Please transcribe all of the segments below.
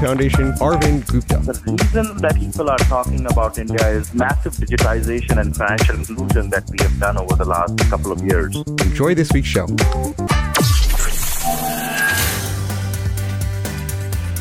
Foundation, Arvind Gupta. The reason that people are talking about India is massive digitization and financial inclusion that we have done over the last couple of years. Enjoy this week's show.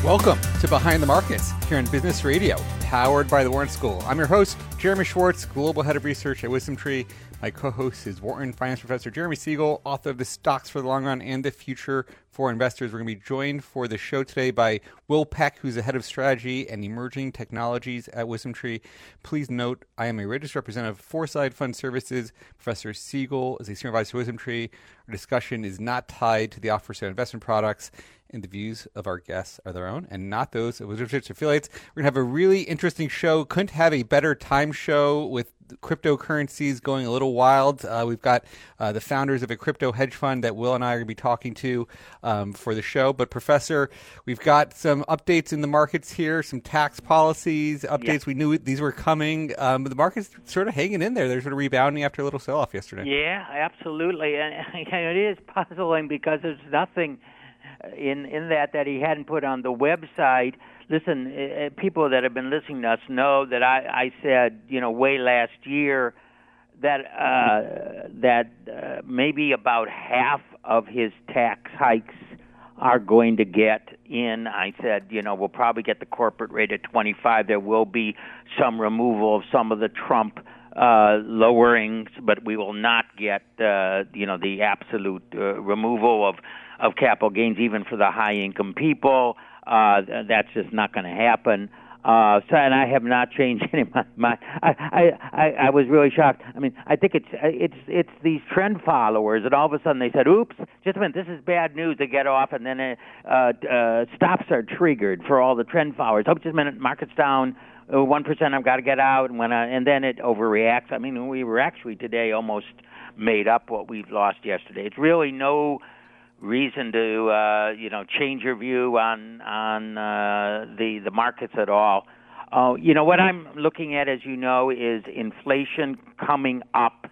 Welcome to Behind the Markets here on Business Radio, powered by the Wharton School. I'm your host, Jeremy Schwartz, Global Head of Research at Wisdom Tree. My co host is Wharton Finance Professor Jeremy Siegel, author of The Stocks for the Long Run and the Future for Investors. We're going to be joined for the show today by Will Peck, who's the Head of Strategy and Emerging Technologies at Wisdom Tree. Please note, I am a registered representative of Foreside Fund Services. Professor Siegel is a senior advisor to Wisdom Tree. Our discussion is not tied to the offer of investment products and the views of our guests are their own and not those of Tree affiliates. We're going to have a really interesting show. Couldn't have a better time show with cryptocurrencies going a little wild. Uh, we've got uh, the founders of a crypto hedge fund that Will and I are going to be talking to um, for the show. But, Professor, we've got some updates in the markets here, some tax policies updates. Yeah. We knew these were coming. Um, the market's sort of hanging in there. They're sort of rebounding after a little sell off yesterday. Yeah, absolutely. And it is puzzling because there's nothing in, in that that he hadn't put on the website listen, uh, people that have been listening to us know that I, I said, you know, way last year that uh, that uh, maybe about half of his tax hikes are going to get in. I said, you know, we'll probably get the corporate rate at 25. There will be some removal of some of the Trump uh, lowerings, but we will not get, uh, you know, the absolute uh, removal of of capital gains even for the high income people. Uh, that's just not going to happen. Uh, so, and I have not changed any of my mind. I, I, I was really shocked. I mean, I think it's it's it's these trend followers, and all of a sudden they said, "Oops, just a minute, this is bad news." They get off, and then it, uh, uh, stops are triggered for all the trend followers. Oh, just a minute, market's down uh, one percent. I've got to get out, and when I, and then it overreacts. I mean, we were actually today almost made up what we lost yesterday. It's really no reason to uh, you know change your view on on uh, the the markets at all. Uh, you know what I'm looking at, as you know, is inflation coming up.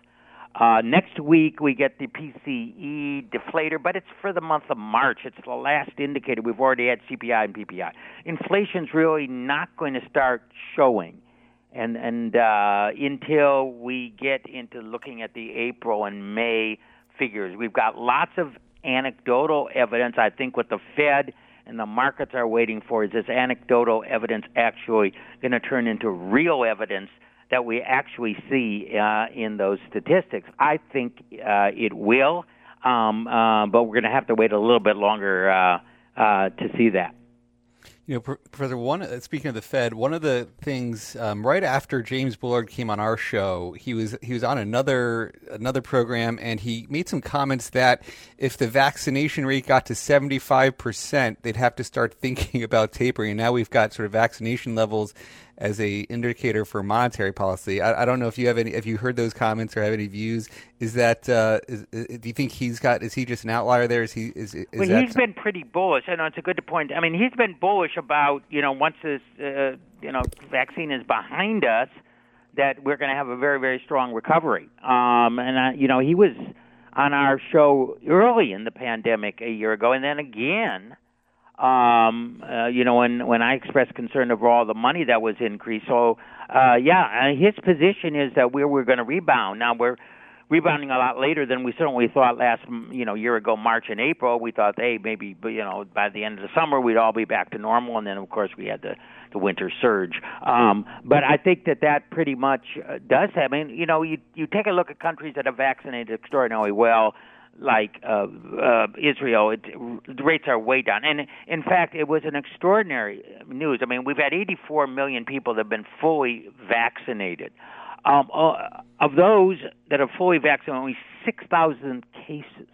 Uh, next week we get the PCE deflator, but it's for the month of March. It's the last indicator. We've already had CPI and PPI. Inflation's really not going to start showing, and and uh, until we get into looking at the April and May figures, we've got lots of anecdotal evidence. I think what the Fed and the markets are waiting for is this anecdotal evidence actually going to turn into real evidence that we actually see uh, in those statistics. I think uh, it will, um, uh, but we're going to have to wait a little bit longer uh, uh, to see that. You know, Professor. One uh, speaking of the Fed, one of the things um, right after James Bullard came on our show, he was he was on another another program, and he made some comments that if the vaccination rate got to seventy five percent, they'd have to start thinking about tapering. And now we've got sort of vaccination levels as a indicator for monetary policy. I, I, don't know if you have any, if you heard those comments or have any views. Is that uh, is, is, do you think he's got? Is he just an outlier there? Is he? Is, is well, he's been pretty bullish. I know it's a good point. I mean, he's been bullish about you know once this uh, you know vaccine is behind us that we're going to have a very very strong recovery. Um, and uh, you know he was on our show early in the pandemic a year ago, and then again um, uh, you know, when when I expressed concern over all the money that was increased. So, uh, yeah, his position is that we're we're going to rebound. Now we're rebounding a lot later than we certainly thought last you know year ago March and April. We thought, hey, maybe you know by the end of the summer we'd all be back to normal, and then of course we had the the winter surge. Um, but I think that that pretty much uh, does. Have, I mean, you know, you you take a look at countries that have vaccinated extraordinarily well like uh, uh, Israel, it, the rates are way down. And in fact, it was an extraordinary news. I mean, we've had 84 million people that have been fully vaccinated. Um, uh, of those that are fully vaccinated, only 6,000 cases,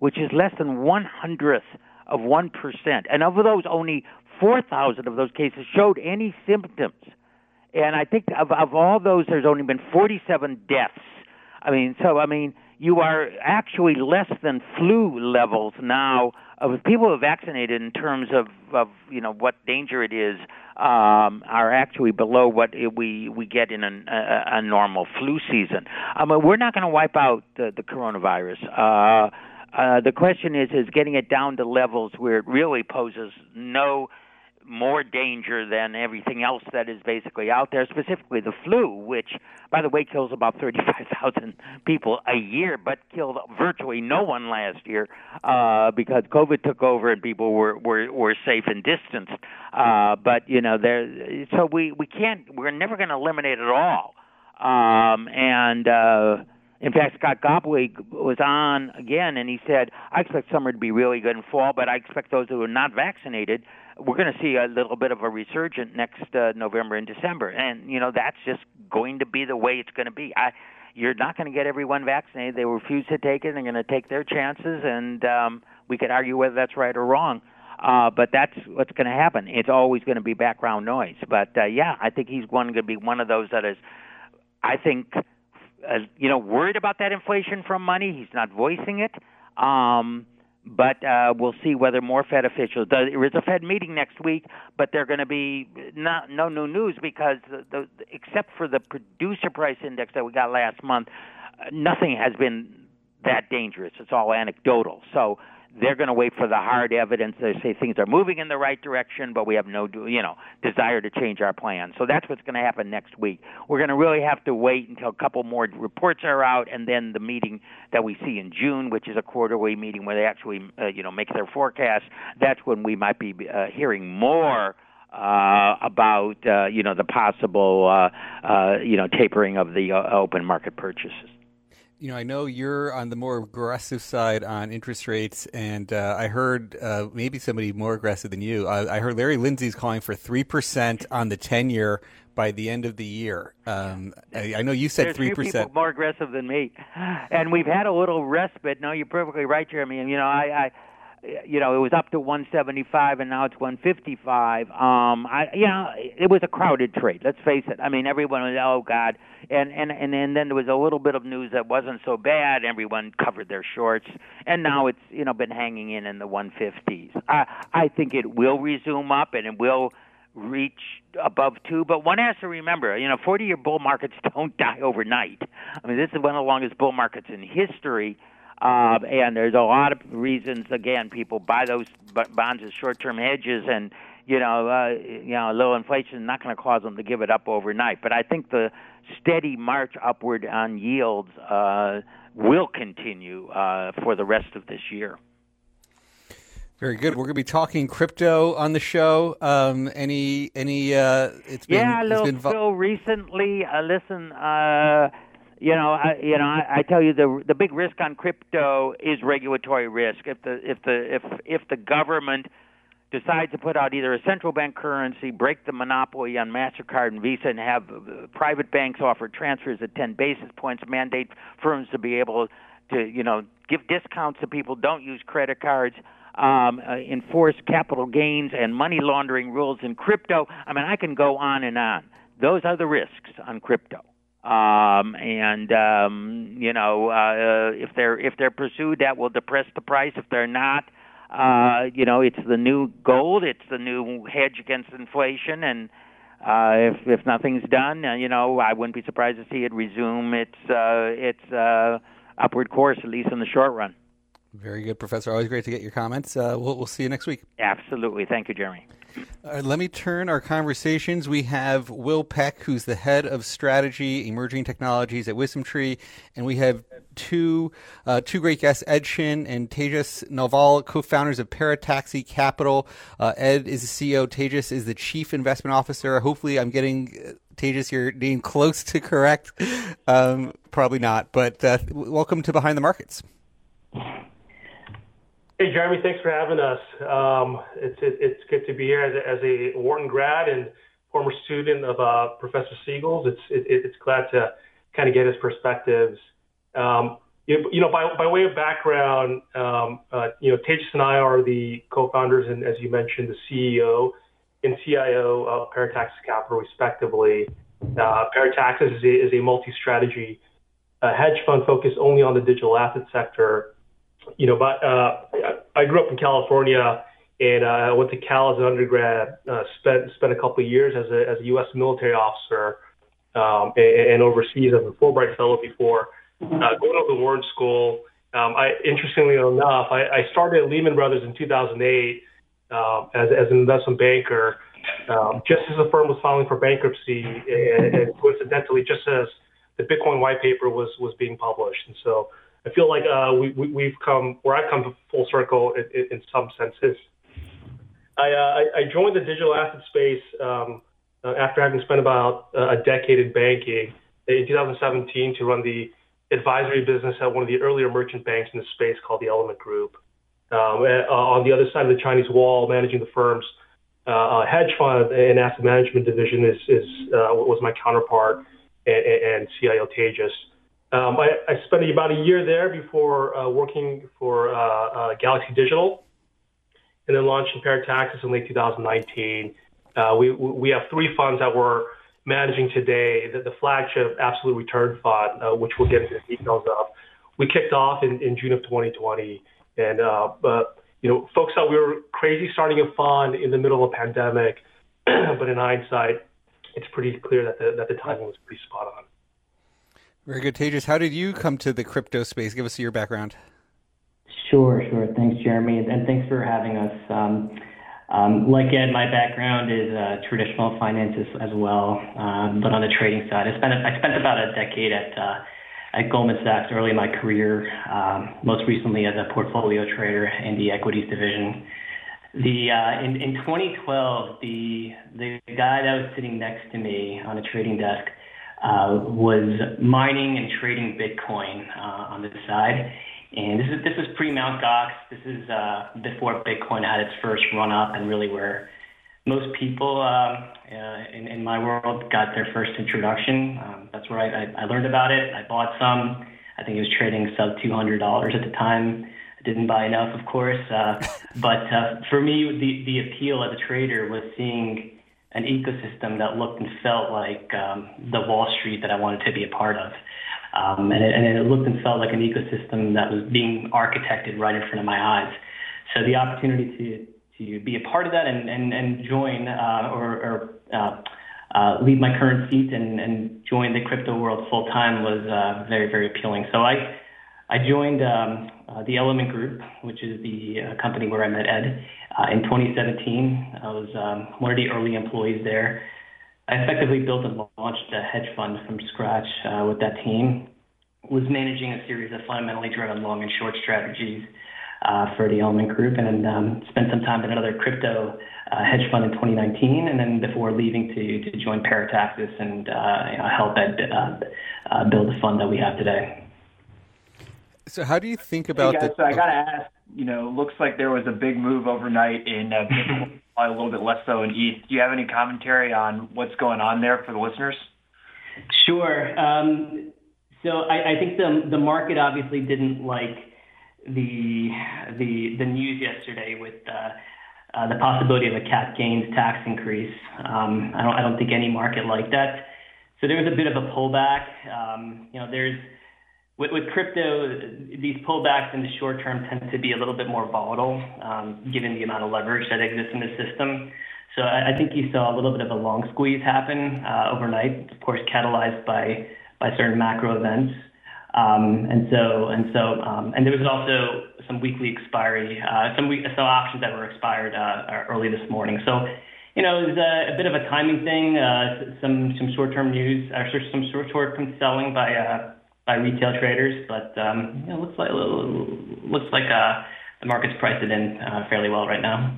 which is less than one hundredth of 1%. And of those, only 4,000 of those cases showed any symptoms. And I think of, of all those, there's only been 47 deaths. I mean, so, I mean, you are actually less than flu levels now of people who are vaccinated in terms of, of you know what danger it is um, are actually below what we we get in a, a, a normal flu season. Mean, we're not going to wipe out the, the coronavirus. Uh, uh, the question is is getting it down to levels where it really poses no more danger than everything else that is basically out there, specifically the flu, which, by the way, kills about 35,000 people a year, but killed virtually no one last year uh, because COVID took over and people were were, were safe and distanced. Uh, but you know, there, so we we can't, we're never going to eliminate it all. Um, and uh, in fact, Scott Gottlieb was on again, and he said, "I expect summer to be really good in fall, but I expect those who are not vaccinated." We're going to see a little bit of a resurgence next uh, November and December, and you know that's just going to be the way it's going to be. I, you're not going to get everyone vaccinated. They refuse to take it. They're going to take their chances, and um, we could argue whether that's right or wrong. Uh, but that's what's going to happen. It's always going to be background noise. But uh, yeah, I think he's going to be one of those that is, I think, uh, you know, worried about that inflation from money. He's not voicing it. Um, but uh, we'll see whether more Fed officials. There is a Fed meeting next week, but they're going to be not, no new news because the, the, except for the producer price index that we got last month, uh, nothing has been that dangerous. It's all anecdotal. So they're going to wait for the hard evidence. They say things are moving in the right direction, but we have no, you know, desire to change our plan. So that's what's going to happen next week. We're going to really have to wait until a couple more reports are out, and then the meeting that we see in June, which is a quarterly meeting where they actually, uh, you know, make their forecast. That's when we might be uh, hearing more. Uh, about uh, you know the possible uh, uh, you know tapering of the uh, open market purchases you know, I know you're on the more aggressive side on interest rates, and uh, I heard uh, maybe somebody more aggressive than you. I, I heard Larry Lindsey's calling for three percent on the ten-year by the end of the year. Um, I, I, know you said three percent. More aggressive than me, and we've had a little respite. No, you're perfectly right, Jeremy. And you know, I, I you know, it was up to 175 and now it's 155. Um, I, you know, it was a crowded trade. Let's face it. I mean, everyone was, oh God, and and and, and then there was a little bit of news that wasn't so bad. Everyone covered their shorts, and now it's you know been hanging in in the 150s. I I think it will resume up and it will reach above two. But one has to remember, you know, 40-year bull markets don't die overnight. I mean, this is one of the longest bull markets in history uh, and there's a lot of reasons. Again, people buy those bonds as short-term hedges, and you know, uh, you know, low inflation is not going to cause them to give it up overnight. But I think the steady march upward on yields uh, will continue uh, for the rest of this year. Very good. We're going to be talking crypto on the show. Um, any, any? Uh, it's been, yeah, a little. It's been recently, uh, listen. Uh, you know, I, you know, I, I tell you the the big risk on crypto is regulatory risk. If the if the if if the government decides to put out either a central bank currency, break the monopoly on Mastercard and Visa, and have uh, private banks offer transfers at 10 basis points, mandate firms to be able to, you know, give discounts to people don't use credit cards. Um, uh, enforce capital gains and money laundering rules in crypto. I mean, I can go on and on. Those are the risks on crypto. Um, and um, you know, uh, if they're if they're pursued, that will depress the price. If they're not, uh, you know, it's the new gold. It's the new hedge against inflation. And uh, if if nothing's done, uh, you know, I wouldn't be surprised to see it resume its uh, its uh, upward course, at least in the short run. Very good, Professor. Always great to get your comments. Uh, we'll, we'll see you next week. Absolutely. Thank you, Jeremy. Uh, let me turn our conversations. We have Will Peck, who's the head of strategy, emerging technologies at WisdomTree, and we have two uh, two great guests, Ed Chin and Tejas Naval, co-founders of Parataxis Capital. Uh, Ed is the CEO. Tejas is the chief investment officer. Hopefully, I'm getting. Uh, Tejas, you're being close to correct. Um, probably not, but uh, welcome to Behind the Markets. Hey, Jeremy, thanks for having us. Um, it's it, it's good to be here as a, as a Wharton grad and former student of uh, Professor Siegel's. It's it, it's glad to kind of get his perspectives. Um, you, you know, by, by way of background, um, uh, you know, Tejas and I are the co-founders and, as you mentioned, the CEO and CIO of Parataxis Capital, respectively. Uh, Parataxis is a, is a multi-strategy uh, hedge fund focused only on the digital asset sector. You know, but uh, I grew up in California and uh, I went to Cal as an undergrad. Uh, spent spent a couple of years as a as a U.S. military officer um, and, and overseas as a Fulbright fellow before uh, going to the Wharton School. Um, I, interestingly enough, I, I started at Lehman Brothers in 2008 um, as, as an investment banker, um, just as the firm was filing for bankruptcy, and, and coincidentally, just as the Bitcoin white paper was was being published. And so I feel like uh, we, we have come where I've come full circle in, in, some senses. I, uh, I joined the digital asset space um, uh, after having spent about uh, a decade in banking in 2017 to run the advisory business at one of the earlier merchant banks in the space called the Element Group. Um, uh, on the other side of the Chinese wall, managing the firm's uh, hedge fund and asset management division is, is was my counterpart and, and CIO Tejas. Um, I, I, spent about a year there before uh, working for uh, uh, Galaxy Digital, and then launching Parataxis in late 2019. we we have three funds that we're managing today, the, the flagship Absolute Return Fund, uh, which we'll get into the details of, we kicked off in, in June of 2020. And, uh, you know, folks thought we were crazy starting a fund in the middle of a pandemic. but in hindsight, it's pretty clear that the, that the timing was pretty spot on. Very good. Tejas, how did you come to the crypto space? Give us your background. Sure, sure. Thanks, Jeremy. And thanks for having us. Um, um, like Ed, my background is uh, traditional finances as well, um, but on the trading side, I spent I spent about a decade at uh, at Goldman Sachs early in my career, um, most recently as a portfolio trader in the equities division. The uh, in in 2012, the the guy that was sitting next to me on a trading desk uh, was mining and trading Bitcoin uh, on the side and this is this is pre Mt. Gox. This is uh, before Bitcoin had its first run up, and really where most people uh, uh, in, in my world got their first introduction. Um, that's where I, I, I learned about it. I bought some. I think it was trading sub two hundred dollars at the time. I didn't buy enough, of course. Uh, but uh, for me, the the appeal as a trader was seeing an ecosystem that looked and felt like um, the Wall Street that I wanted to be a part of. Um, and, it, and it looked and felt like an ecosystem that was being architected right in front of my eyes. So the opportunity to to be a part of that and and, and join uh, or, or uh, uh, leave my current seat and, and join the crypto world full time was uh, very very appealing. So I I joined um, uh, the Element Group, which is the uh, company where I met Ed in 2017. I was um, one of the early employees there. I effectively built and launched a hedge fund from scratch uh, with that team. Was managing a series of fundamentally driven long and short strategies uh, for the Element Group, and then um, spent some time in another crypto uh, hedge fund in 2019, and then before leaving to to join Parataxis and uh, you know, help Ed uh, uh, build the fund that we have today. So, how do you think about hey guys, the? So I gotta ask. You know, looks like there was a big move overnight in uh, Bitcoin, a little bit less so in ETH. Do you have any commentary on what's going on there for the listeners? Sure. Um, so I, I think the the market obviously didn't like the the the news yesterday with uh, uh, the possibility of a cap gains tax increase. Um, I don't I don't think any market liked that. So there was a bit of a pullback. Um, you know, there's with, crypto, these pullbacks in the short term tend to be a little bit more volatile, um, given the amount of leverage that exists in the system. So I, think you saw a little bit of a long squeeze happen uh, overnight, of course, catalyzed by by certain macro events. Um, and so and so um, and there was also some weekly expiry, uh, some options that were expired uh, early this morning. So you know, it was a, bit of a timing thing, uh, some some short-term news, or some short-term selling by by retail traders, but um, you know, looks like looks like uh, the market's priced it in uh, fairly well right now.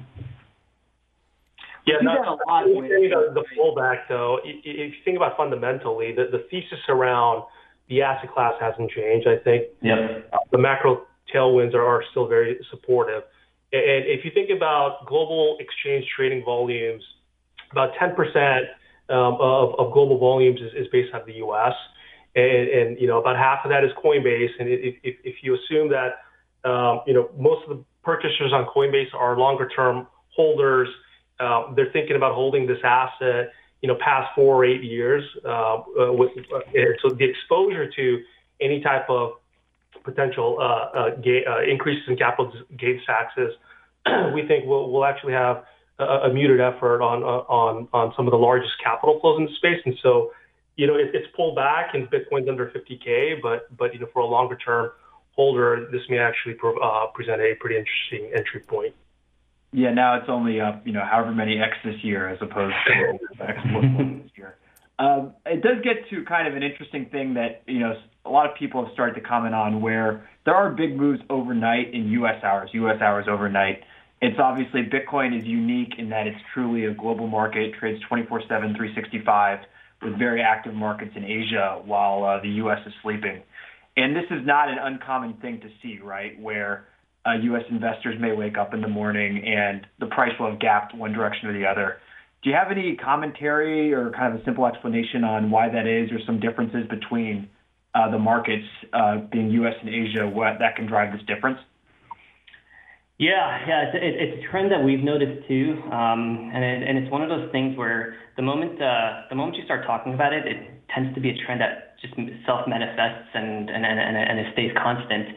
Yeah, no, a lot the, the pullback though. If you think about fundamentally, the, the thesis around the asset class hasn't changed. I think yep. the macro tailwinds are, are still very supportive. And if you think about global exchange trading volumes, about 10% um, of, of global volumes is, is based out of the U.S. and, and you know about half of that is Coinbase. And if, if, if you assume that um, you know most of the purchasers on Coinbase are longer term holders, uh, they're thinking about holding this asset you know past four or eight years. Uh, uh with uh, so the exposure to any type of potential uh, ga- increases in capital gains taxes, we think will will actually have a, a muted effort on on on some of the largest capital flows in the space, and so you know, it, it's pulled back and Bitcoin's under 50K, but, but, you know, for a longer term holder, this may actually uh, present a pretty interesting entry point. Yeah, now it's only up, you know, however many X this year as opposed to X this year. Um, it does get to kind of an interesting thing that, you know, a lot of people have started to comment on where there are big moves overnight in U.S. hours, U.S. hours overnight. It's obviously Bitcoin is unique in that it's truly a global market, trades 24 7, 365 with very active markets in Asia while uh, the U.S. is sleeping. And this is not an uncommon thing to see, right? Where uh, U.S. investors may wake up in the morning and the price will have gapped one direction or the other. Do you have any commentary or kind of a simple explanation on why that is, or some differences between uh, the markets uh, being U.S. and Asia, what that can drive this difference? Yeah, yeah, it's, it, it's a trend that we've noticed too, um, and it, and it's one of those things where the moment uh, the moment you start talking about it, it tends to be a trend that just self manifests and and, and and it stays constant.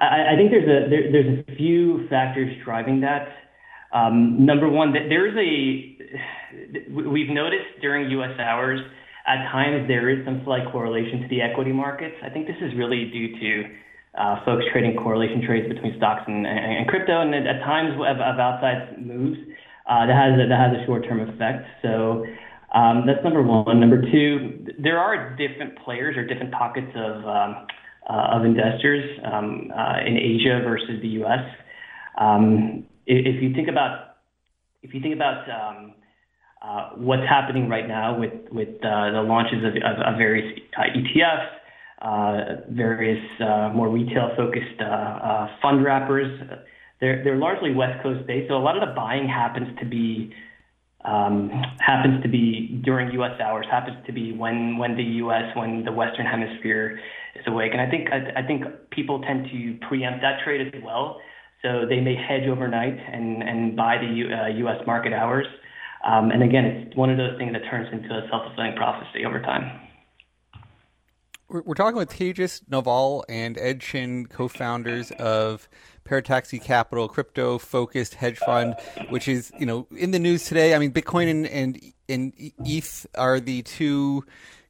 I, I think there's a there, there's a few factors driving that. Um, number one, there is a we've noticed during U.S. hours at times there is some slight correlation to the equity markets. I think this is really due to uh, folks trading correlation trades between stocks and, and, and crypto, and at times of, of outside moves, uh, that has a, that has a short-term effect. So um, that's number one. Number two, there are different players or different pockets of um, uh, of investors um, uh, in Asia versus the U.S. Um, if, if you think about if you think about um, uh, what's happening right now with with uh, the launches of, of, of various ETFs various uh, more retail-focused uh, fund wrappers. They're largely West Coast based, so a lot of the buying happens to be um, happens to be during U.S. hours, happens to be when when the U.S. when the Western Hemisphere is awake, and I think I, I think people tend to preempt that trade as well. So they may hedge overnight and and buy the uh, U.S. market hours. Um, and again, it's one of those things that turns into a self-fulfilling prophecy over time. We're talking with Tejas Naval and Ed Chin, co-founders of Parataxis Capital, crypto-focused hedge fund, which is you know in the news today. I mean, Bitcoin and and, and ETH are the two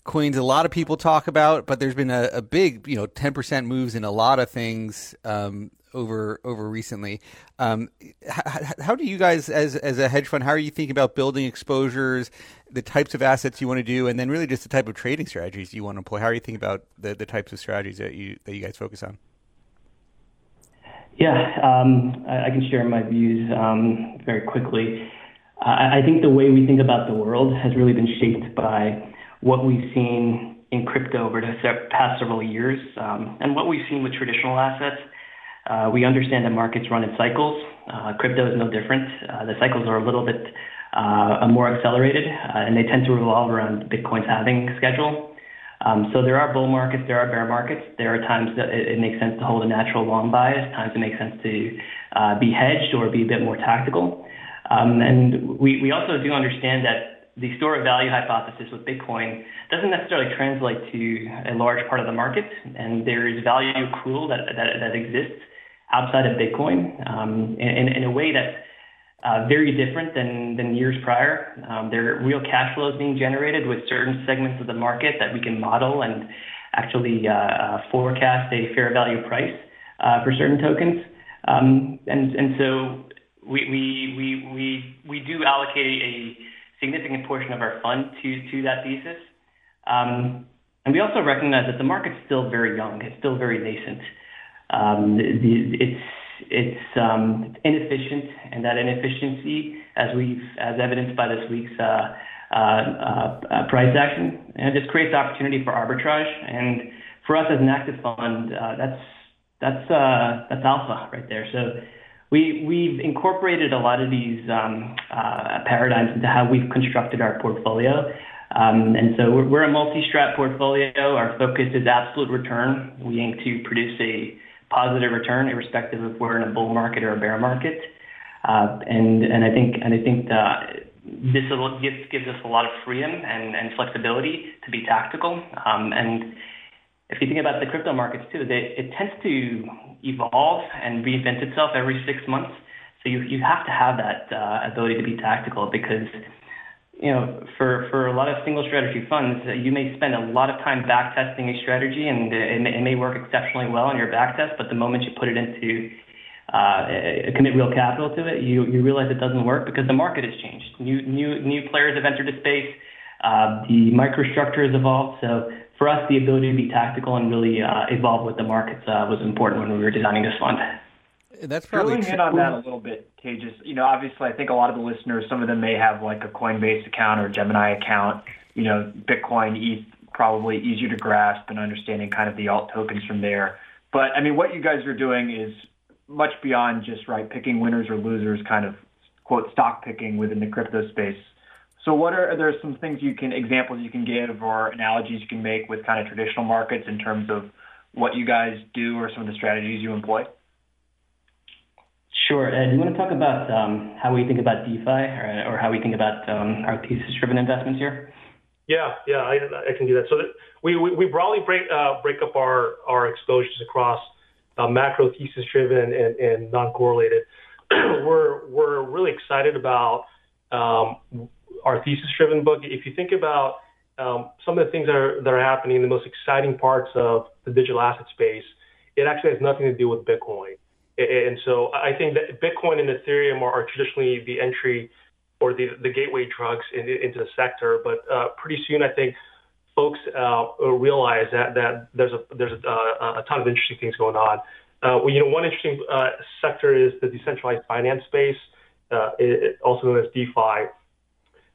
coins a lot of people talk about, but there's been a, a big you know 10% moves in a lot of things um, over over recently. Um, how, how, do you guys, as as a hedge fund, how are you thinking about building exposures, the types of assets you want to do, and then really just the type of trading strategies you want to employ? How are you thinking about the, the types of strategies that you that you guys focus on? Yeah, um, I, I, can share my views um, very quickly. I, I think the way we think about the world has really been shaped by what we've seen in crypto over the past several years um, and what we've seen with traditional assets. Uh, we understand that markets run in cycles. Uh, crypto is no different. Uh, the cycles are a little bit uh, more accelerated, and they tend to revolve around Bitcoin's halving schedule. Um, so there are bull markets, there are bear markets. There are times that it, makes sense to hold a natural long bias, times it makes sense to uh, be hedged or be a bit more tactical. Um, and we, we also do understand that the store of value hypothesis with Bitcoin doesn't necessarily translate to a large part of the market, and there is value accrual that exists outside of Bitcoin um, in, in, a way that's uh, very different than, than years prior. Um, there are real cash flows being generated with certain segments of the market that we can model and actually uh, uh, forecast a fair value price uh, for certain tokens. Um, and, and so we, we, we, we, we do allocate a significant portion of our fund to, to that thesis. Um, and we also recognize that the market's still very young. It's still very nascent it's it's um, inefficient, and that inefficiency, as we've as evidenced by this week's uh, uh, uh, price action, just creates opportunity for arbitrage. And for us as an active fund, that's that's uh, that's alpha right there. So. We, we've incorporated a lot of these um, uh, paradigms into how we've constructed our portfolio. Um, and so we're, we're a multi-strat portfolio. Our focus is absolute return. We aim to produce a positive return irrespective of we're in a bull market or a bear market. Uh, and and I think and I think the, this gives gives us a lot of freedom and, and flexibility to be tactical. Um, and if you think about the crypto markets too, it tends to evolve and reinvent itself every six months. So you you have to have that uh, ability to be tactical because you know, for, for a lot of single strategy funds, uh, you may spend a lot of time back testing a strategy and it may, it may work exceptionally well on your back test, but the moment you put it into uh, commit real capital to it, you, you realize it doesn't work because the market has changed. New, new, new players have entered the space. Uh, the microstructure has evolved. So for us, the ability to be tactical and really uh, evolve with the markets uh, was important when we were designing this fund. That's probably drilling in on that a little bit, Tejas. You know, obviously, I think a lot of the listeners, some of them may have like a Coinbase account or Gemini account. You know, Bitcoin, ETH, probably easier to grasp and understanding kind of the alt tokens from there. But I mean, what you guys are doing is much beyond just right picking winners or losers, kind of quote stock picking within the crypto space. So, what are, are there some things you can examples you can give or analogies you can make with kind of traditional markets in terms of what you guys do or some of the strategies you employ? Sure. Ed, you want to talk about um, how we think about DeFi or, or how we think about um, our thesis-driven investments here? Yeah, yeah, I, can do that. So we, broadly break uh, up our exposures across uh, macro thesis-driven and, and non-correlated. we're we're really excited about um, our thesis-driven book. If you think about some of the things that are that are happening, the most exciting parts of the digital asset space, it actually has nothing to do with Bitcoin. And so I think that Bitcoin and Ethereum are, are traditionally the entry or the, the gateway drugs in, into the sector. But uh, pretty soon, I think folks uh, realize that, that there's a there's a, a, ton of interesting things going on. Uh, well, you know, one interesting uh, sector is the decentralized finance space, uh, it, also known as DeFi.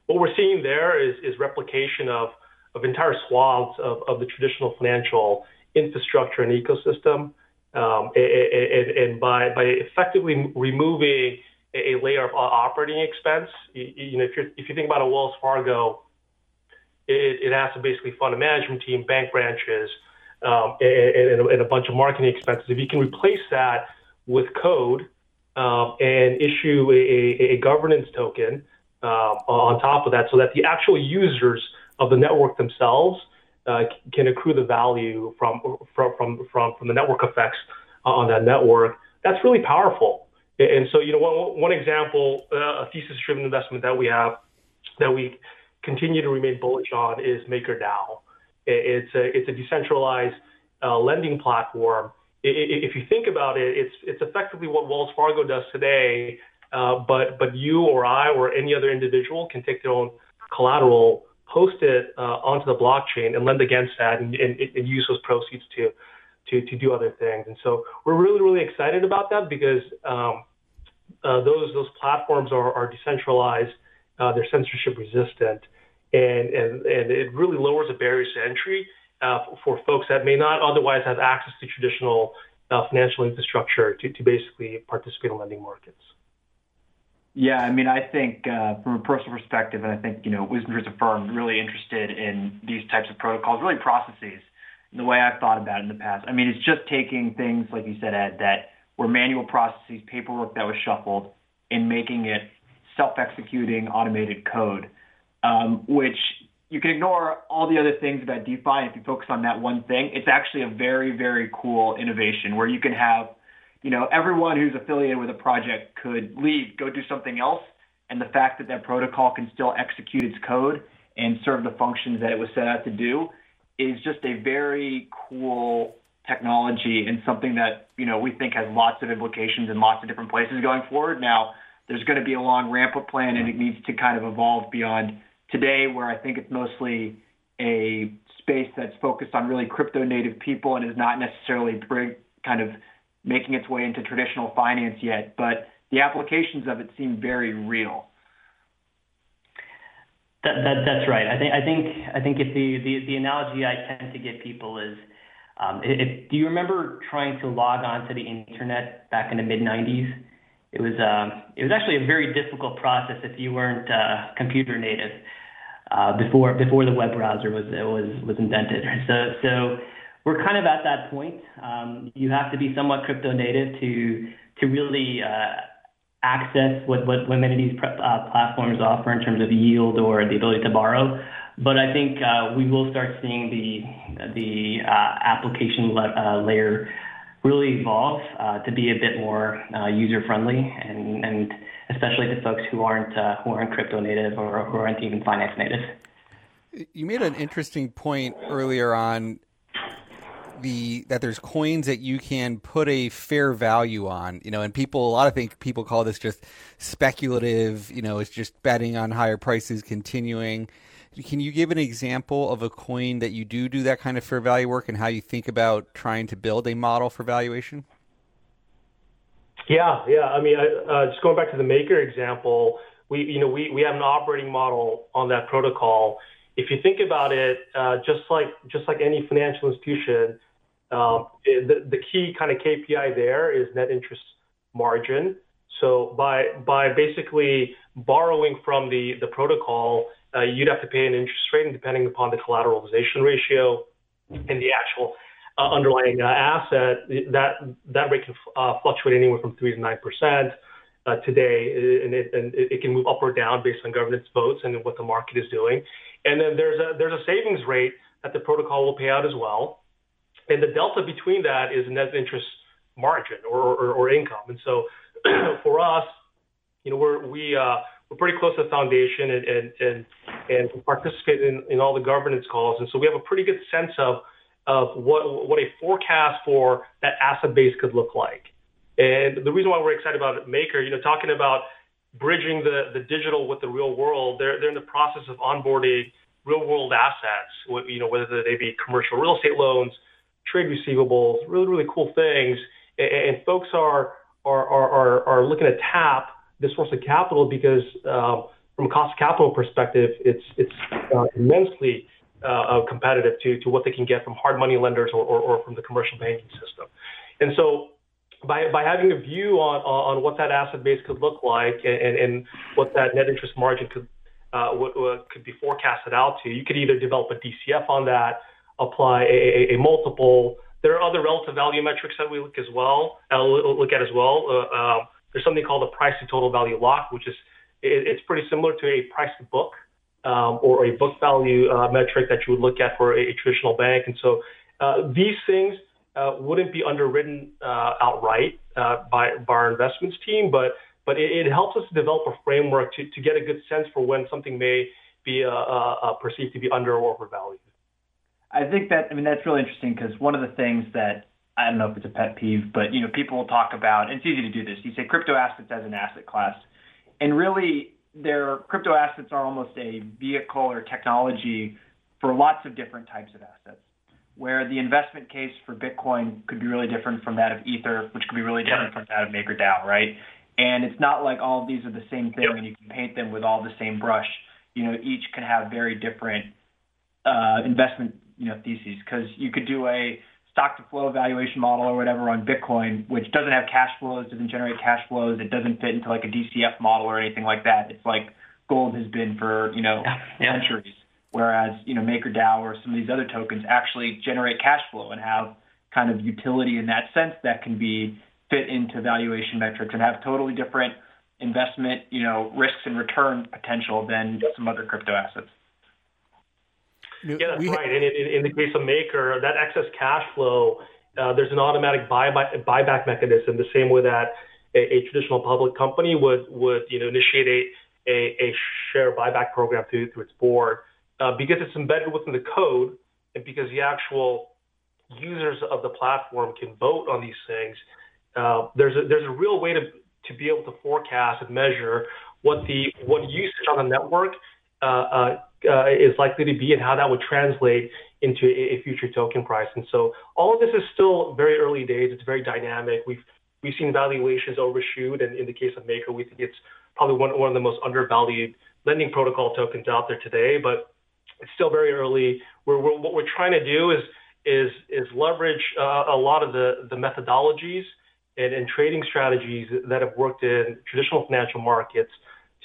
What we're seeing there is, is replication of, of entire swaths of, of the traditional financial infrastructure and ecosystem. Um, and, and by, by effectively removing a layer of operating expense, you, you know, if, you're, if you think about a Wells Fargo, it, it has to basically fund a management team, bank branches, um, and, and, a bunch of marketing expenses. If you can replace that with code um, and issue a, a governance token um, on top of that, so that the actual users of the network themselves uh, can accrue the value from from from from, from the network effects on that network. That's really powerful. And so, you know, one, example, uh, a thesis-driven investment that we have that we continue to remain bullish on is MakerDAO. It's a it's a decentralized uh, lending platform. If you think about it, it's it's effectively what Wells Fargo does today, uh, but but you or I or any other individual can take their own collateral host it uh, onto the blockchain and lend against that and, and, and, use those proceeds to, to, to do other things. And so we're really, really excited about that because um, uh, those, those platforms are, are decentralized, uh, they're censorship resistant, and, and, and it really lowers the barriers to entry uh, for folks that may not otherwise have access to traditional uh, financial infrastructure to, to basically participate in lending markets. Yeah, I mean, I think uh, from a personal perspective, and I think you know, WisdomTree is a firm really interested in these types of protocols, really processes. The way I've thought about it in the past, I mean, it's just taking things like you said, Ed, that were manual processes, paperwork that was shuffled, and making it self-executing automated code, um, which you can ignore all the other things about DeFi. If you focus on that one thing, it's actually a very, very cool innovation where you can have you know, everyone who's affiliated with a project could leave, go do something else, and the fact that that protocol can still execute its code and serve the functions that it was set out to do is just a very cool technology and something that you know we think has lots of implications in lots of different places going forward. Now, there's going to be a long ramp up plan, and it needs to kind of evolve beyond today, where I think it's mostly a space that's focused on really crypto native people and is not necessarily kind of making its way into traditional finance yet, but the applications of it seem very real. That, that, that's right. I think I think I think if the, the, the analogy I tend to give people is, um, if, do you remember trying to log on to the internet back in the mid '90s? It was um, it was actually a very difficult process if you weren't uh, computer native. uh, before before the web browser was was was invented. So so we're kind of at that point. Um, you have to be somewhat crypto native to to really uh, access what, what, many of these uh, platforms offer in terms of yield or the ability to borrow. But I think uh, we will start seeing the the uh, application le- uh, layer really evolve uh, to be a bit more user friendly, and, and especially to folks who aren't who aren't crypto native or who aren't even finance native. You made an interesting point earlier on the that there's coins that you can put a fair value on, you know, and people a lot of think people call this just speculative, you know, it's just betting on higher prices continuing. Can you give an example of a coin that you do do that kind of fair value work and how you think about trying to build a model for valuation? Yeah, yeah. I mean, uh, just going back to the Maker example, we you know we we have an operating model on that protocol. If you think about it, uh, just like just like any financial institution, the, the key kind of KPI there is net interest margin. So by by basically borrowing from the protocol, uh, you'd have to pay an interest rate, and depending upon the collateralization ratio and the actual uh, underlying uh, asset, that that rate can fluctuate anywhere from three to nine percent uh, today, and it, and it can move up or down based on governance votes and what the market is doing. And then there's a there's a savings rate that the protocol will pay out as well and the delta between that is net interest margin or, or, or income. And so for us, you know, we're we uh, we're pretty close to the foundation and and and, and participate in, in all the governance calls, and so we have a pretty good sense of of what what a forecast for that asset base could look like. And the reason why we're excited about Maker, you know, talking about bridging the the digital with the real world, they're they're in the process of onboarding real world assets, you know, whether they be commercial real estate loans trade receivables, really, really cool things. And, and folks are, are, are, are looking to tap this source of capital because um, from a cost of capital perspective, it's, it's uh, immensely uh, competitive to, to what they can get from hard money lenders or, or, or from the commercial banking system. And so by, by having a view on, on what that asset base could look like and, and what that net interest margin could, uh, what, what could be forecasted out to, you could either develop a DCF on that, apply a, a, a multiple. There are other relative value metrics that we look as well. Uh, look at as well. Uh, uh, there's something called the price to total value lock, which is it, it's pretty similar to a price to book um, or a book value uh, metric that you would look at for a, a traditional bank. And so uh, these things uh, wouldn't be underwritten outright by, by our investments team, but but it, it, helps us develop a framework to, to get a good sense for when something may be perceived to be under or overvalued. I think that I mean that's really interesting because one of the things that I don't know if it's a pet peeve, but you know people will talk about. And it's easy to do this. You say crypto assets as an asset class, and really, their crypto assets are almost a vehicle or technology for lots of different types of assets. Where the investment case for Bitcoin could be really different from that of Ether, which could be really different from that of MakerDAO, right? And it's not like all of these are the same thing, and you can paint them with all the same brush. You know, each can have very different uh, investment you know theses because you could do a stock to flow valuation model or whatever on Bitcoin, which doesn't have cash flows, doesn't generate cash flows, it doesn't fit into like a DCF model or anything like that. It's like gold has been for you know yeah, centuries. Whereas you know MakerDAO or some of these other tokens actually generate cash flow and have kind of utility in that sense that can be fit into valuation metrics and have totally different investment, you know, risks and return potential than some other crypto assets. Yeah, that's we, right. And in, in, the case of Maker, that excess cash flow, uh, there's an automatic buy, buy, buyback mechanism, the same way that a, a, traditional public company would would you know initiate a a, a share buyback program through through its board, uh, because it's embedded within the code, and because the actual users of the platform can vote on these things. Uh, there's a there's a real way to to be able to forecast and measure what the what usage on the network uh, uh, uh, is likely to be and how that would translate into a, future token price. And so all of this is still very early days. It's very dynamic. We've we've seen valuations overshoot, and in the case of Maker, we think it's probably one of the most undervalued lending protocol tokens out there today. But it's still very early. What we're trying to do is leverage uh, a lot of the the methodologies and, and trading strategies that have worked in traditional financial markets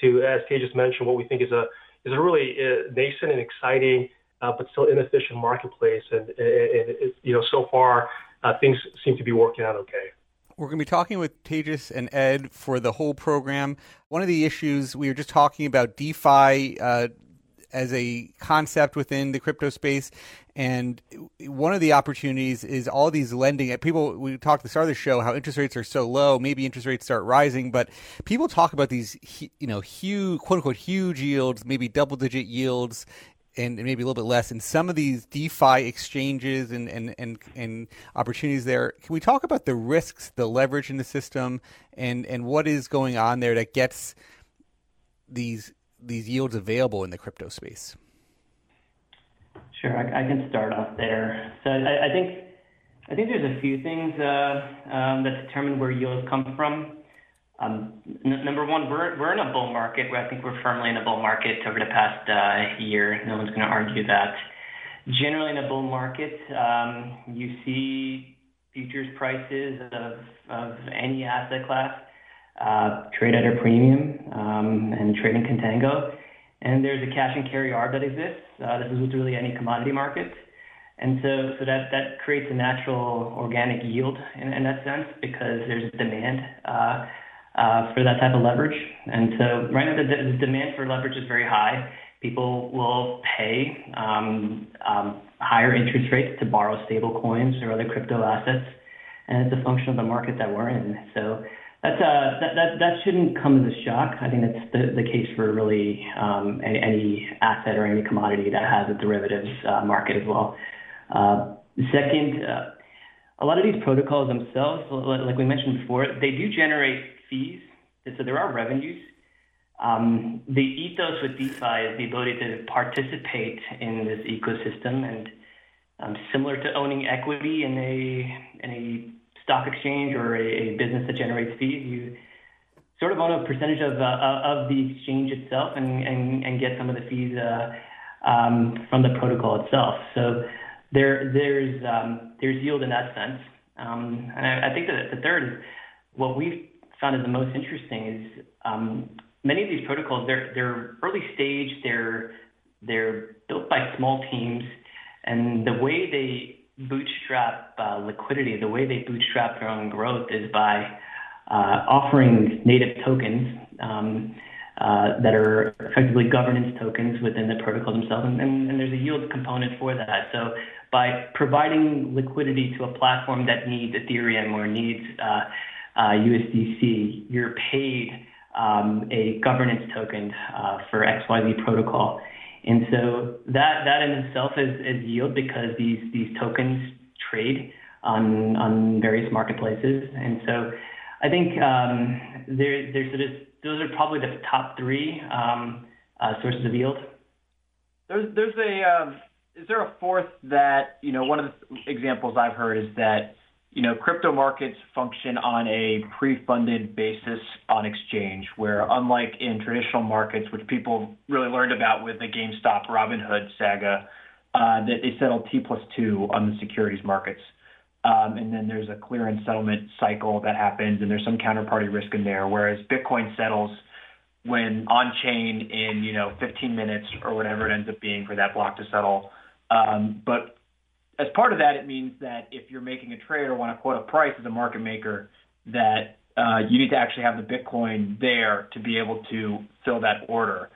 to, as Kay just mentioned, what we think is a is a really uh, nascent and exciting, uh, but still inefficient marketplace. And, and, you know, so far uh, things seem to be working out okay. We're going to be talking with Tejas and Ed for the whole program. One of the issues we were just talking about DeFi uh, as a concept within the crypto space. And one of the opportunities is all these lending. People, we talked at the start of the show how interest rates are so low. Maybe interest rates start rising, but people talk about these, you know, huge, quote unquote, huge yields, maybe double digit yields and maybe a little bit less in some of these DeFi exchanges and, and, and, and opportunities there. Can we talk about the risks, the leverage in the system, and, and what is going on there that gets these these yields available in the crypto space? Sure, I, I can start off there. So I, I, think I think there's a few things uh, um, that determine where yields come from. Um, n- number one, we're we're in a bull market. Where I think we're firmly in a bull market over the past uh, year. No one's going to argue that. Generally, in a bull market, um, you see futures prices of of any asset class uh, trade at a premium um, and trade in contango. And there's a cash and carry arb that exists. Uh, this is with really any commodity market. And so, so that, that creates a natural organic yield in, in that sense because there's demand uh, uh, for that type of leverage. And so right now the, the demand for leverage is very high. People will pay um, um, higher interest rates to borrow stable coins or other crypto assets. And it's a function of the market that we're in. So that's uh, that, that, that shouldn't come as a shock. I think that's the, the case for really um, any, any asset or any commodity that has a derivatives uh, market as well. Uh, second, uh, a lot of these protocols themselves, like we mentioned before, they do generate fees. So there are revenues. Um, the ethos with DeFi is the ability to participate in this ecosystem, and um, similar to owning equity in a in a stock exchange or a, a business that generates fees, you sort of own a percentage of uh, of the exchange itself and, and, and get some of the fees uh, um, from the protocol itself. So there there's um, there's yield in that sense. Um, and I, I think that the third is what we've found is the most interesting is um, many of these protocols they're they're early stage they're they're built by small teams and the way they bootstrap uh, liquidity, the way they bootstrap their own growth is by uh, offering native tokens um, uh, that are effectively governance tokens within the protocol themselves, and, and, and, there's a yield component for that. So by providing liquidity to a platform that needs Ethereum or needs USDC, uh, you're paid um, a governance token uh, for XYZ protocol. And so that that in itself is, is yield because these these tokens trade on on various marketplaces. And so I think um, there there's sort of, those are probably the top three um, uh, sources of yield. There's there's a um, is there a fourth that you know one of the examples I've heard is that you know, crypto markets function on a pre-funded basis on exchange, where unlike in traditional markets, which people really learned about with the GameStop Robinhood saga, uh, that they settle T plus two on the securities markets. Um, and then there's a clearance settlement cycle that happens, and there's some counterparty risk in there. Whereas Bitcoin settles when on chain in you know 15 minutes or whatever it ends up being for that block to settle. Um, but as part of that, it means that if you're making a trade or want to quote a price as a market maker, that uh, you need to actually have the Bitcoin there to be able to fill that order.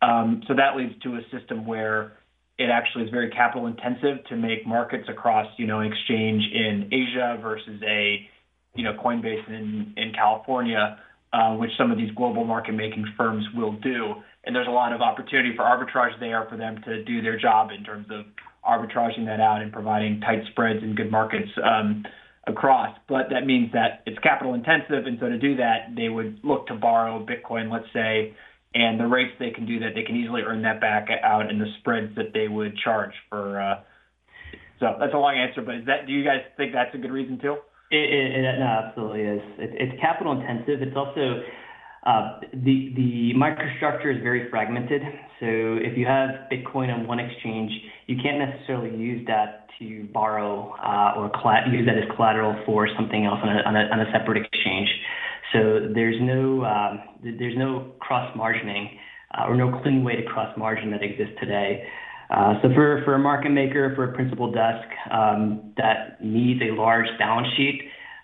Um, so that leads to a system where it actually is very capital intensive to make markets across, you know, an exchange in Asia versus a, you know, Coinbase in, in California, which some of these global market making firms will do. And there's a lot of opportunity for arbitrage there for them to do their job in terms of arbitraging that out and providing tight spreads and good markets um, across. But that means that it's capital intensive, and so to do that, they would look to borrow Bitcoin, let's say, and the rates they can do that, they can easily earn that back out in the spreads that they would charge for. Uh, so that's a long answer, but is that do you guys think that's a good reason too? It, it, no, absolutely is. It, it's capital intensive. It's also uh, the the microstructure is very fragmented. So if you have Bitcoin on one exchange, you can't necessarily use that to borrow uh, or use that as collateral for something else on a, on a, on a separate exchange. So there's no um, there's no cross margining uh, or no clean way to cross margin that exists today. Uh, so for, for a market maker, for a principal desk um, that needs a large balance sheet,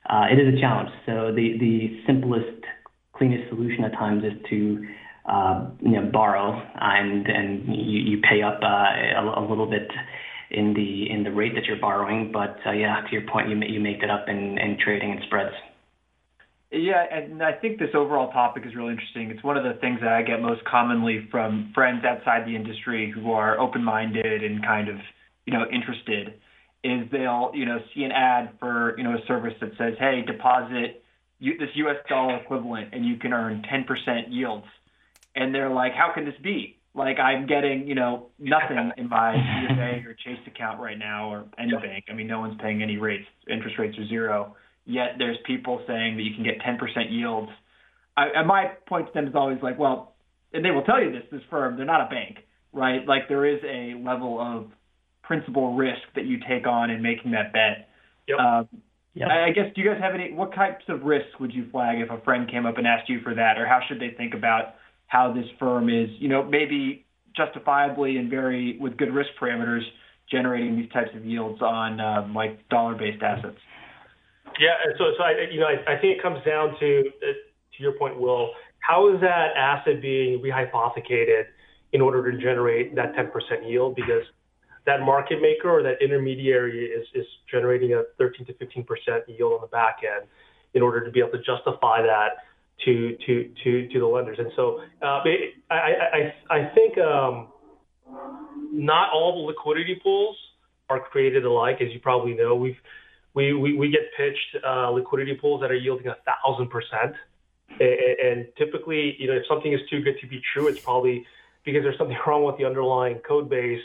uh, it is a challenge. So the, the simplest, cleanest solution at times is to uh, you know, borrow and, and you, pay up a, little bit in the in the rate that you're borrowing. But yeah, to your point, you you make that up in trading and spreads. Yeah, and I think this overall topic is really interesting. It's one of the things that I get most commonly from friends outside the industry who are open-minded and kind of, you know, interested. Is they'll, you know, see an ad for, you know, a service that says, "Hey, deposit this U.S. dollar equivalent, and you can earn 10% yields," and they're like, "How can this be?" Like I'm getting, you know, nothing in my BofA or Chase account right now, or any bank. I mean, no one's paying any rates. Interest rates are zero yet there's people saying that you can get 10% yields. I, and my point to them is always like, well, and they will tell you this, this firm, they're not a bank, right? Like there is a level of principal risk that you take on in making that bet. Yep. Um, yep. I guess, do you guys have any, what types of risks would you flag if a friend came up and asked you for that? Or how should they think about how this firm is, you know, maybe justifiably and very, with good risk parameters, generating these types of yields on um, like dollar-based assets? Yeah, so so I you know I, I think it comes down to uh, to your point, Will. How is that asset being rehypothecated in order to generate that 10% yield? Because that market maker or that intermediary is is generating a 13 to 15% yield on the back end in order to be able to justify that to to to to the lenders. And so uh, I, I I think um, not all the liquidity pools are created alike, as you probably know. We've we, we, we get pitched uh, liquidity pools that are yielding a thousand percent. And typically, you know, if something is too good to be true, it's probably because there's something wrong with the underlying code base,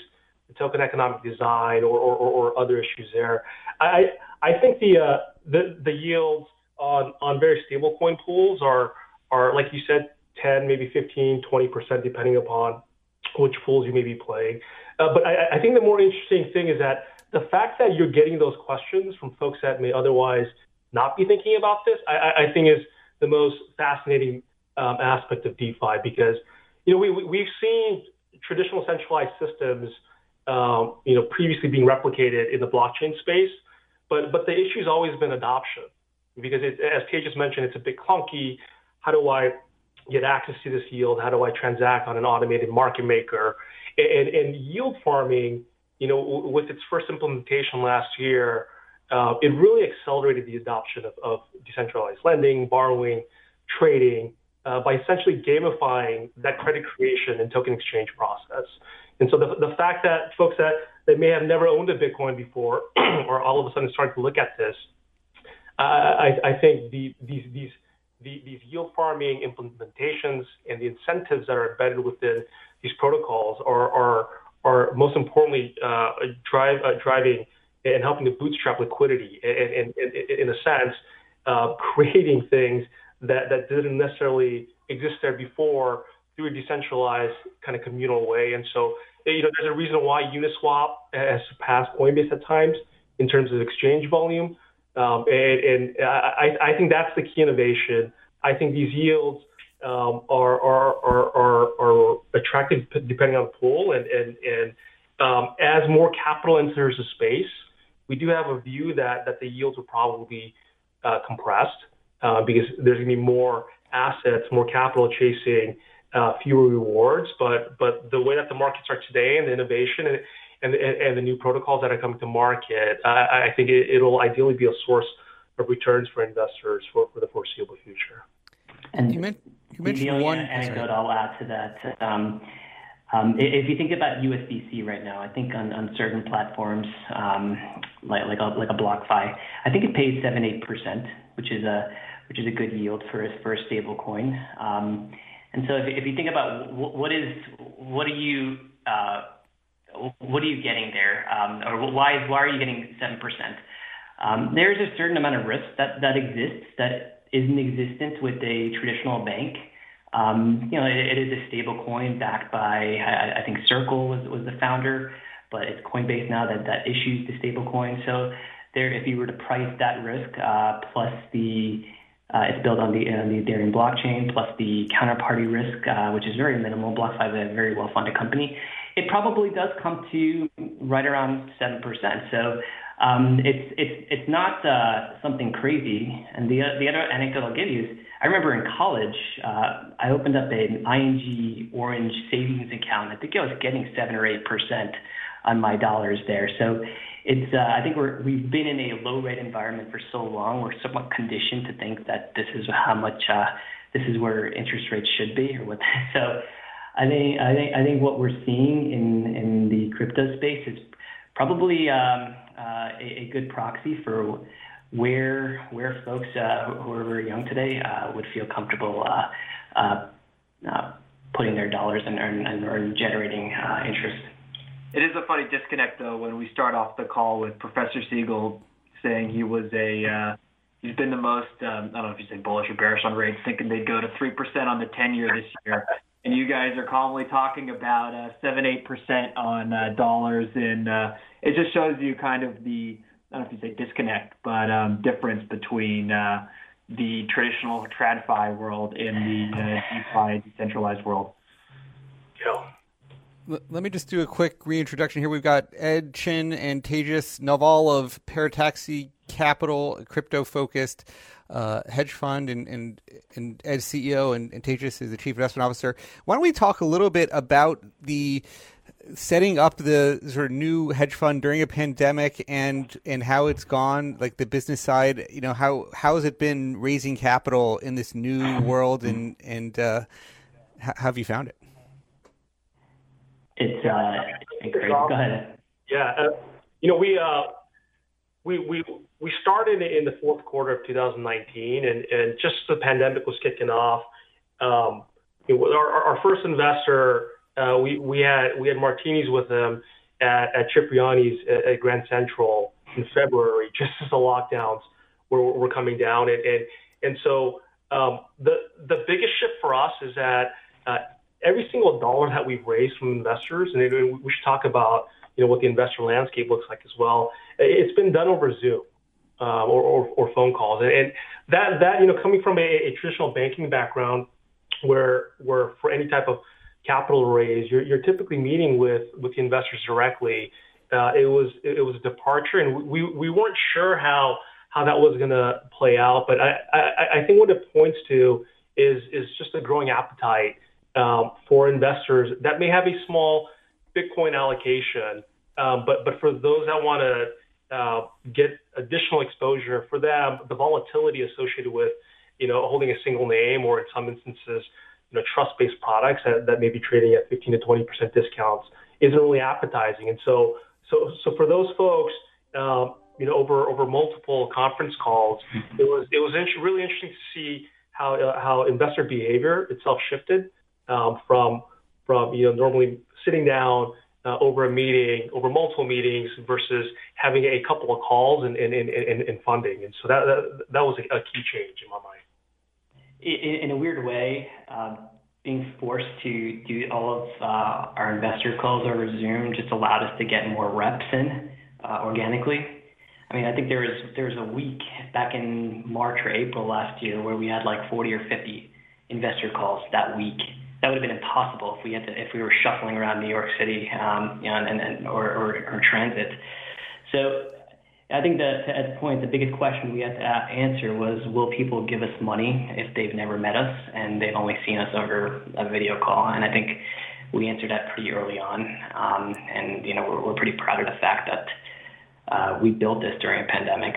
the token economic design, or, or, or other issues there. I I think the uh, the the yields on on very stable coin pools are are like you said, 10, maybe 15, 20 percent, depending upon which pools you may be playing. Uh, but I, I think the more interesting thing is that the fact that you're getting those questions from folks that may otherwise not be thinking about this, I, I think is the most fascinating um, aspect of DeFi because, you know, we, we, we've seen traditional centralized systems, um, you know, previously being replicated in the blockchain space, but, but the issue has always been adoption because it, as Kate just mentioned, it's a bit clunky. How do I get access to this yield? How do I transact on an automated market maker? And, and yield farming you know, with its first implementation last year, uh, it really accelerated the adoption of, of decentralized lending, borrowing, trading uh, by essentially gamifying that credit creation and token exchange process. And so the, the fact that folks that they may have never owned a Bitcoin before, or all of a sudden starting to look at this, I, I think the, these these these yield farming implementations and the incentives that are embedded within these protocols are, are are most importantly uh, drive, uh, driving and helping to bootstrap liquidity and, and, and in a sense, uh, creating things that, that didn't necessarily exist there before through a decentralized kind of communal way. And so, you know, there's a reason why Uniswap has surpassed Coinbase at times in terms of exchange volume. Um, and, and I, I think that's the key innovation. I think these yields um, are, are, are, are, are attractive depending on the pool. And, and, and um, as more capital enters the space, we do have a view that, that the yields will probably be uh, compressed uh, because there's going to be more assets, more capital chasing uh, fewer rewards. But, but the way that the markets are today and the innovation and, and, and the new protocols that are coming to market, I, I think it, it'll ideally be a source of returns for investors for, for the foreseeable future. And you, meant, you mentioned the only one anecdote I'll add to that. Um, um, if you think about USDC right now, I think on, on certain platforms um, like like a, like a BlockFi, I think it pays seven eight percent, which is a which is a good yield for a, for a stable coin. Um, and so if, if you think about what is what are you uh, what are you getting there, um, or why why are you getting seven percent? Um, there's a certain amount of risk that that exists that isn't existent with a traditional bank. Um, you know, it, it is a stable coin backed by, I, I think Circle was, was the founder, but it's Coinbase now that, that issues the stable coin. So there, if you were to price that risk uh, plus the Uh, it's built on the, uh, the Ethereum blockchain plus the counterparty risk, uh, which is very minimal. BlockFi is a very well-funded company. It probably does come to right around seven percent. So um, it's it's it's not uh, something crazy. And the the other anecdote I'll give you is I remember in college uh, I opened up an ING Orange savings account. I think I was getting seven or eight percent on my dollars there. So it's uh, I think we're we've been in a low rate environment for so long. We're somewhat conditioned to think that this is how much uh, this is where interest rates should be or what. So I think I think I think what we're seeing in in the crypto space is probably um, a, a, good proxy for where where folks uh, who are very young today uh, would feel comfortable uh, uh, uh, putting their dollars and and generating interest. It is a funny disconnect though when we start off the call with Professor Siegel saying he was a he's been the most um, I don't know if you say bullish or bearish on rates, thinking they'd go to three percent on the ten year this year and you guys are calmly talking about uh, seven, eight percent on uh, dollars, and uh, it just shows you kind of the I don't know if you say disconnect, but um, difference between uh, the traditional TradFi world and the uh, DeFi decentralized world. Yeah. Let me just do a quick reintroduction here. We've got Ed Chin and Tejas Naval of Parataxis Capital, crypto focused uh, hedge fund, and, and, and Ed's CEO, and, and Tejas is the chief investment officer. Why don't we talk a little bit about the setting up the sort of new hedge fund during a pandemic and and how it's gone like the business side you know how how has it been raising capital in this new world and and uh, how have you found it it's uh it's great. go ahead yeah uh, you know we uh we we we started in the fourth quarter of 2019, and, and just the pandemic was kicking off. Um, our, our first investor, uh, we we had we had martinis with them at, at Cipriani's at, at Grand Central in February, just as the lockdowns were, were coming down, and and, and so um, the the biggest shift for us is that uh, every single dollar that we've raised from investors, and we should talk about you know what the investor landscape looks like as well. It's been done over Zoom um, or, or, or, phone calls, and, and, that that you know coming from a, a, traditional banking background, where where for any type of capital raise, you're, you're typically meeting with with the investors directly. Uh, it was it was a departure, and we we weren't sure how how that was going to play out. But I, I, I think what it points to is is just a growing appetite um, for investors that may have a small Bitcoin allocation. Um, but but for those that want to uh, get additional exposure, for them the volatility associated with you know holding a single name or in some instances you know trust-based products that, that may be trading at 15 to 20 percent discounts isn't really appetizing. And so so so for those folks. Um, you know, over over multiple conference calls, mm-hmm. it was it was really interesting to see how uh, how investor behavior itself shifted um, from from you know normally sitting down uh, over a meeting, over multiple meetings, versus having a couple of calls and, funding. And so that, that, that was a, a, key change in my mind. In, in a weird way, uh, being forced to do all of uh, our investor calls over Zoom just allowed us to get more reps in uh, organically. I mean, I think there was there was a week back in March or April last year where we had like 40 or 50 investor calls that week that would have been impossible if we had to, if we were shuffling around New York City, um, you know, and, and or, or, or transit. So I think that at the point, the biggest question we had to answer was, will people give us money if they've never met us and they've only seen us over a video call? And I think we answered that pretty early on. Um, and, you know, we're, we're pretty proud of the fact that uh, we built this during a pandemic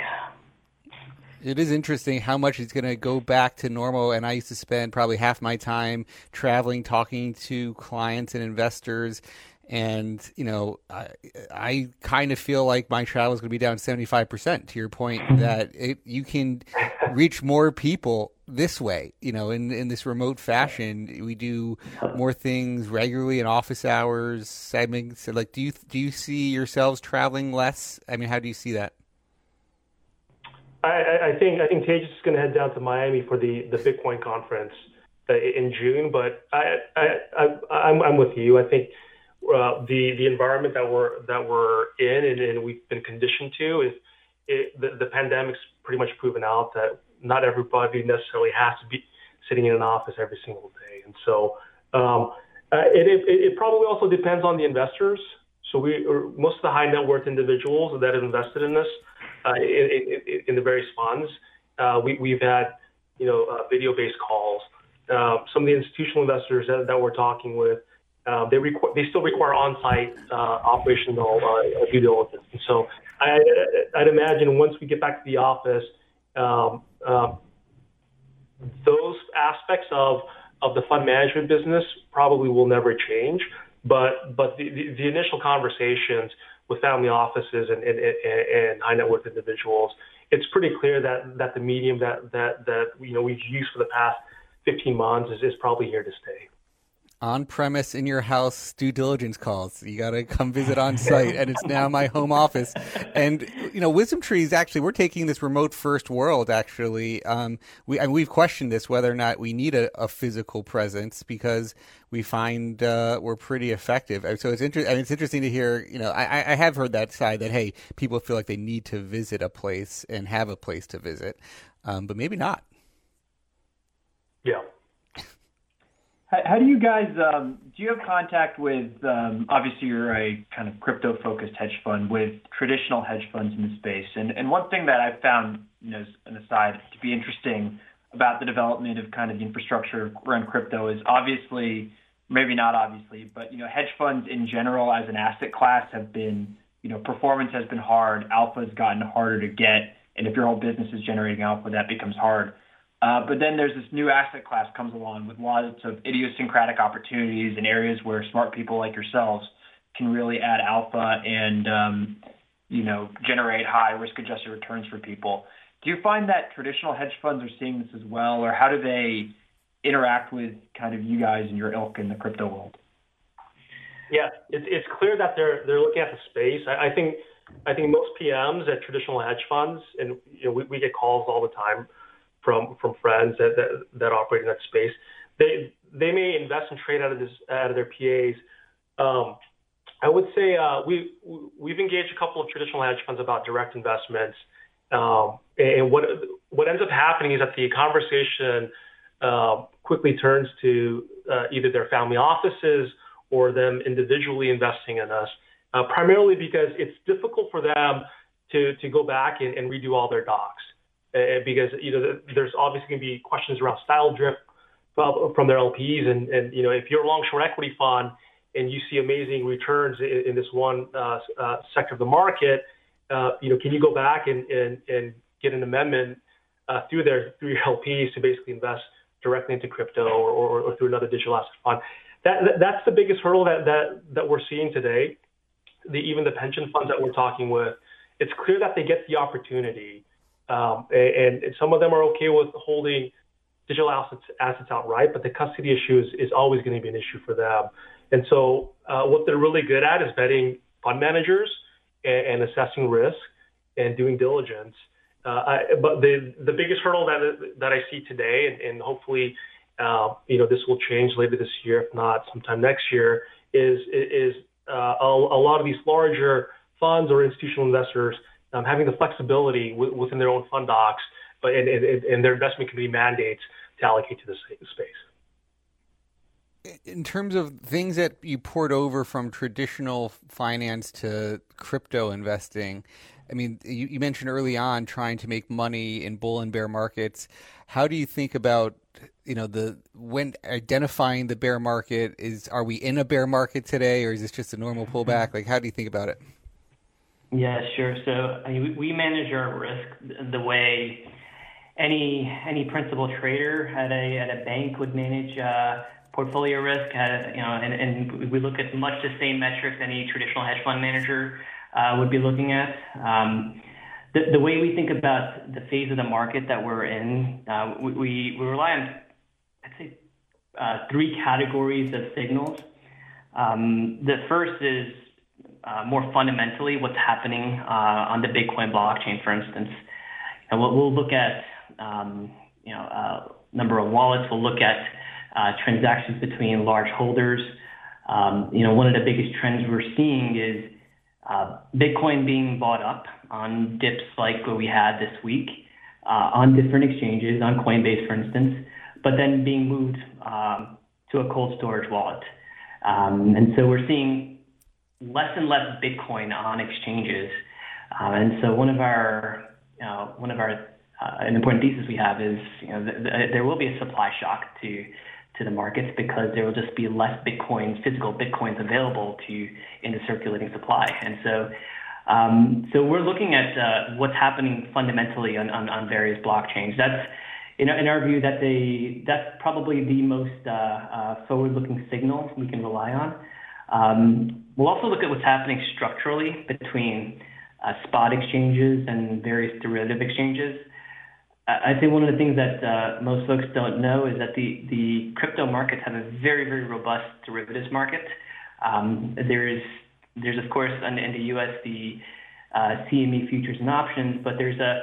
it is interesting how much it's going to go back to normal. And I used to spend probably half my time traveling, talking to clients and investors. And you know, I, I kind of feel like my travel is going to be down seventy five percent. To your point, hmm. that it, you can reach more people this way. You know, in in this remote fashion, we do more things regularly in office hours. So like, do you do you see yourselves traveling less? I mean, how do you see that? I, I think I think Tejas is going to head down to Miami for the the Bitcoin conference uh, in June. But I, I, I I'm, I'm with you. I think uh, the the environment that we're that we're in and, and we've been conditioned to is it, the, the pandemic's pretty much proven out that not everybody necessarily has to be sitting in an office every single day. And so um, uh, it, it, it, probably also depends on the investors. So we, most of the high net worth individuals that have invested in this, in, in, the various funds, uh, we, we've had, you know, uh, video-based calls. Uh, some of the institutional investors that, that we're talking with, uh, they require, they still require on-site operational due diligence. And so I, would imagine once we get back to the office, um, those aspects of of the fund management business probably will never change. But but the, the, the initial conversations with family offices and, and, and, high net worth individuals, it's pretty clear that that the medium that that that you know we've used for the past 15 months is, is probably here to stay on premise in your house due diligence calls. You got to come visit on site, and it's now my home office. And you know, WisdomTree's actually we're taking this remote first world. Actually, um, we mean, we've questioned this whether or not we need a, a physical presence because we find uh, we're pretty effective. So it's interesting. It's interesting to hear. You know, I, I have heard that side that hey, people feel like they need to visit a place and have a place to visit, um, but maybe not. Yeah. How, do you guys um, do? You have contact with? Um, obviously, you're a kind of crypto-focused hedge fund with traditional hedge funds in the space, and and one thing that I've found, you know, as an aside, to be interesting about the development of kind of the infrastructure around crypto is obviously, maybe not obviously, but you know, hedge funds in general as an asset class have been, you know, performance has been hard, alpha has gotten harder to get, and if your whole business is generating alpha, that becomes hard. Uh, but then there's this new asset class comes along with lots of idiosyncratic opportunities in areas where smart people like yourselves can really add alpha and um, you know generate high risk-adjusted returns for people. Do you find that traditional hedge funds are seeing this as well, or how do they interact with kind of you guys and your ilk in the crypto world? Yeah, it's it's clear that they're they're looking at the space. I, I think I think most PMs at traditional hedge funds, and you know we, we get calls all the time from from friends that, operate in that space. They they may invest and trade out of their PAs. Um, I would say uh, we we've engaged a couple of traditional hedge funds about direct investments, um, and what what ends up happening is that the conversation uh, quickly turns to uh, either their family offices or them individually investing in us, primarily because it's difficult for them to to go back and redo all their docs. Uh, because you know there's obviously going to be questions around style drift from their LPs, and, and you know if you're a long short equity fund and you see amazing returns in, in this one uh, uh, sector of the market, uh, you know can you go back and and, and get an amendment uh, through their through your LPs to basically invest directly into crypto or, or, or through another digital asset fund? That, that's the biggest hurdle that that that we're seeing today. The, even the pension funds that we're talking with, it's clear that they get the opportunity um, and, and, some of them are okay with holding digital assets, assets outright, but the custody issue is, is always going to be an issue for them. And so, uh, what they're really good at is vetting fund managers and, and assessing risk and doing diligence. Uh, I, but the the biggest hurdle that that I see today, and, and hopefully, uh, you know, this will change later this year, if not sometime next year, is is uh, a, a lot of these larger funds or institutional investors um, having the flexibility w- within their own fund docs, but and, and, and, their investment committee mandates to allocate to the space. In terms of things that you poured over from traditional finance to crypto investing, I mean, you, you mentioned early on trying to make money in bull and bear markets. How do you think about you know the when identifying the bear market is are we in a bear market today or is this just a normal pullback like how do you think about it yeah, sure. So we manage our risk the way any any principal trader at a at a bank would manage uh, portfolio risk. At, you know, and, and we look at much the same metrics any traditional hedge fund manager uh, would be looking at. Um, the, the way we think about the phase of the market that we're in, uh, we, we, rely on, I'd say, uh, three categories of signals. Um, the first is uh, more fundamentally what's happening uh, on the Bitcoin blockchain, for instance. And we'll, we'll look at um, you know uh, number of wallets. We'll look at uh, transactions between large holders. Um, you know, one of the biggest trends we're seeing is uh, Bitcoin being bought up on dips like what we had this week. uh, on different exchanges, on Coinbase, for instance, but then being moved to a cold storage wallet. Um, and so we're seeing less and less Bitcoin on exchanges. Uh, and so one of our, know, one of our uh, an important thesis we have is, you know, th- th- there will be a supply shock to to the markets because there will just be less Bitcoins, physical Bitcoins available to in the circulating supply. And so um, so we're looking at uh, what's happening fundamentally on, on, on, various blockchains. That's in, in our view that they that's probably the most uh, uh, forward-looking signal we can rely on. Um, we'll also look at what's happening structurally between uh, spot exchanges and various derivative exchanges. I think one of the things that uh, most folks don't know is that the, the crypto markets have a very, very robust derivatives market. Um, there's there's of course in, in the U.S. the uh, CME futures and options, but there's a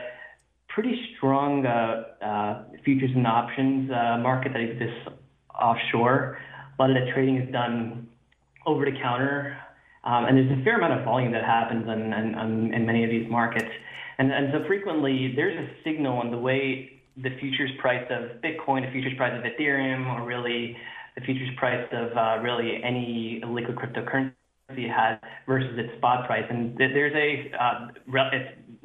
pretty strong uh, uh, futures and options uh, market that exists offshore. A lot of the trading is done over the counter, um, and there's a fair amount of volume that happens in, in, in many of these markets. And, and so frequently there's a signal in the way the futures price of Bitcoin, the futures price of Ethereum, or really the futures price of uh, really any liquid cryptocurrency has versus its spot price. And there's a uh,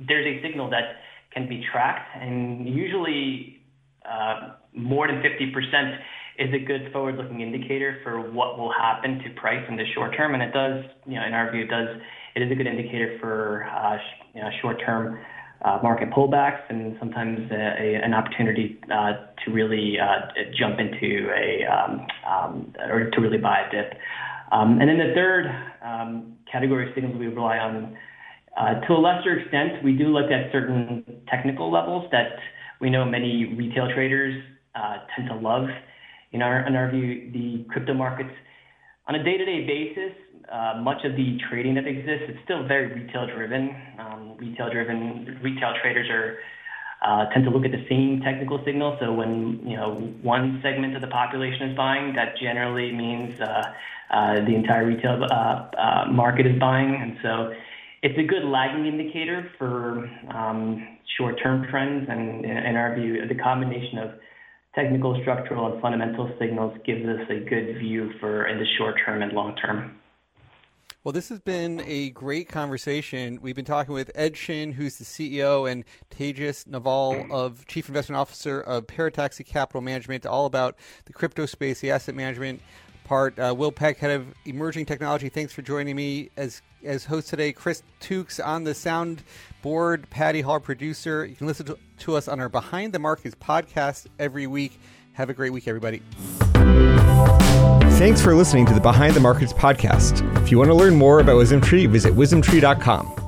there's a signal that can be tracked, and usually uh, more than 50% is a good forward-looking indicator for what will happen to price in the short term. And it does, you know, in our view, it does it is a good indicator for uh, you know, short-term uh, market pullbacks and sometimes an opportunity uh, to really jump into a um, um, or to really buy a dip. Um, and then the third category of signals we rely on, to a lesser extent, we do look at certain technical levels that we know many retail traders tend to love. In our, in our view, the crypto markets, on a day-to-day basis, uh, much of the trading that exists is still very retail-driven. Um, retail-driven, retail traders are uh, tend to look at the same technical signal. So when you know one segment of the population is buying, that generally means uh, uh, the entire retail uh, uh, market is buying, and so it's a good lagging indicator for um, short-term trends. And in our view, the combination of technical, structural, and fundamental signals gives us a good view for in the short term and long term. Well, this has been a great conversation. We've been talking with Ed Chin, who's the CEO, and Tejas Naval, of Chief Investment Officer of Parataxis Capital Management, all about the crypto space, the asset management part. Uh, Will Peck, head of emerging technology. Thanks for joining me as as host today. Chris Tukes on the sound board. Patty Hall, producer. You can listen to, to us on our Behind the Markets podcast every week. Have a great week, everybody. Thanks for listening to the Behind the Markets podcast. If you want to learn more about WisdomTree, visit wisdomtree.com.